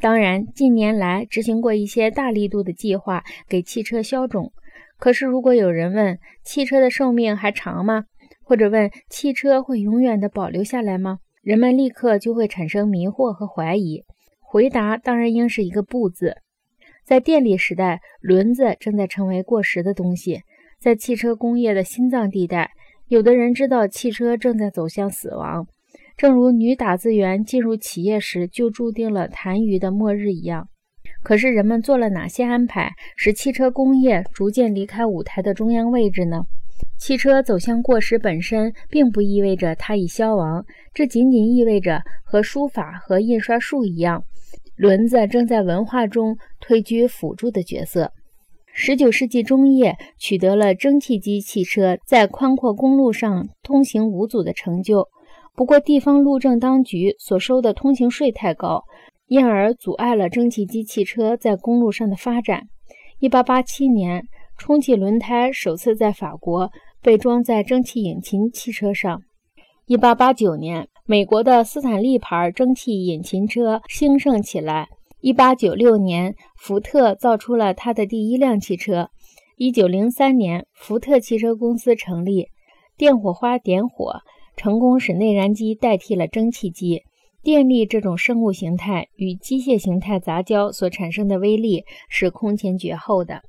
当然，近年来执行过一些大力度的计划，给汽车消肿。可是，如果有人问汽车的寿命还长吗？或者问汽车会永远的保留下来吗？人们立刻就会产生迷惑和怀疑。回答当然应是一个不字。在电力时代，轮子正在成为过时的东西。在汽车工业的心脏地带，有的人知道汽车正在走向死亡，正如女打字员进入企业时就注定了痰盂的末日一样。可是，人们做了哪些安排，使汽车工业逐渐离开舞台的中央位置呢？汽车走向过时本身并不意味着它已消亡，这仅仅意味着和书法和印刷术一样，轮子正在文化中退居辅助的角色。十九世纪中叶，取得了蒸汽机汽车在宽阔公路上通行无阻的成就。不过，地方路政当局所收的通行税太高，因而阻碍了蒸汽机汽车在公路上的发展。一八八七年，充气轮胎首次在法国被装在蒸汽引擎汽车上。一八八九年，美国的斯坦利牌蒸汽引擎车兴盛起来。一八九六年，福特造出了他的第一辆汽车。一九零三年，福特汽车公司成立，电火花点火，成功使内燃机代替了蒸汽机。电力这种生物形态与机械形态杂交所产生的威力是空前绝后的。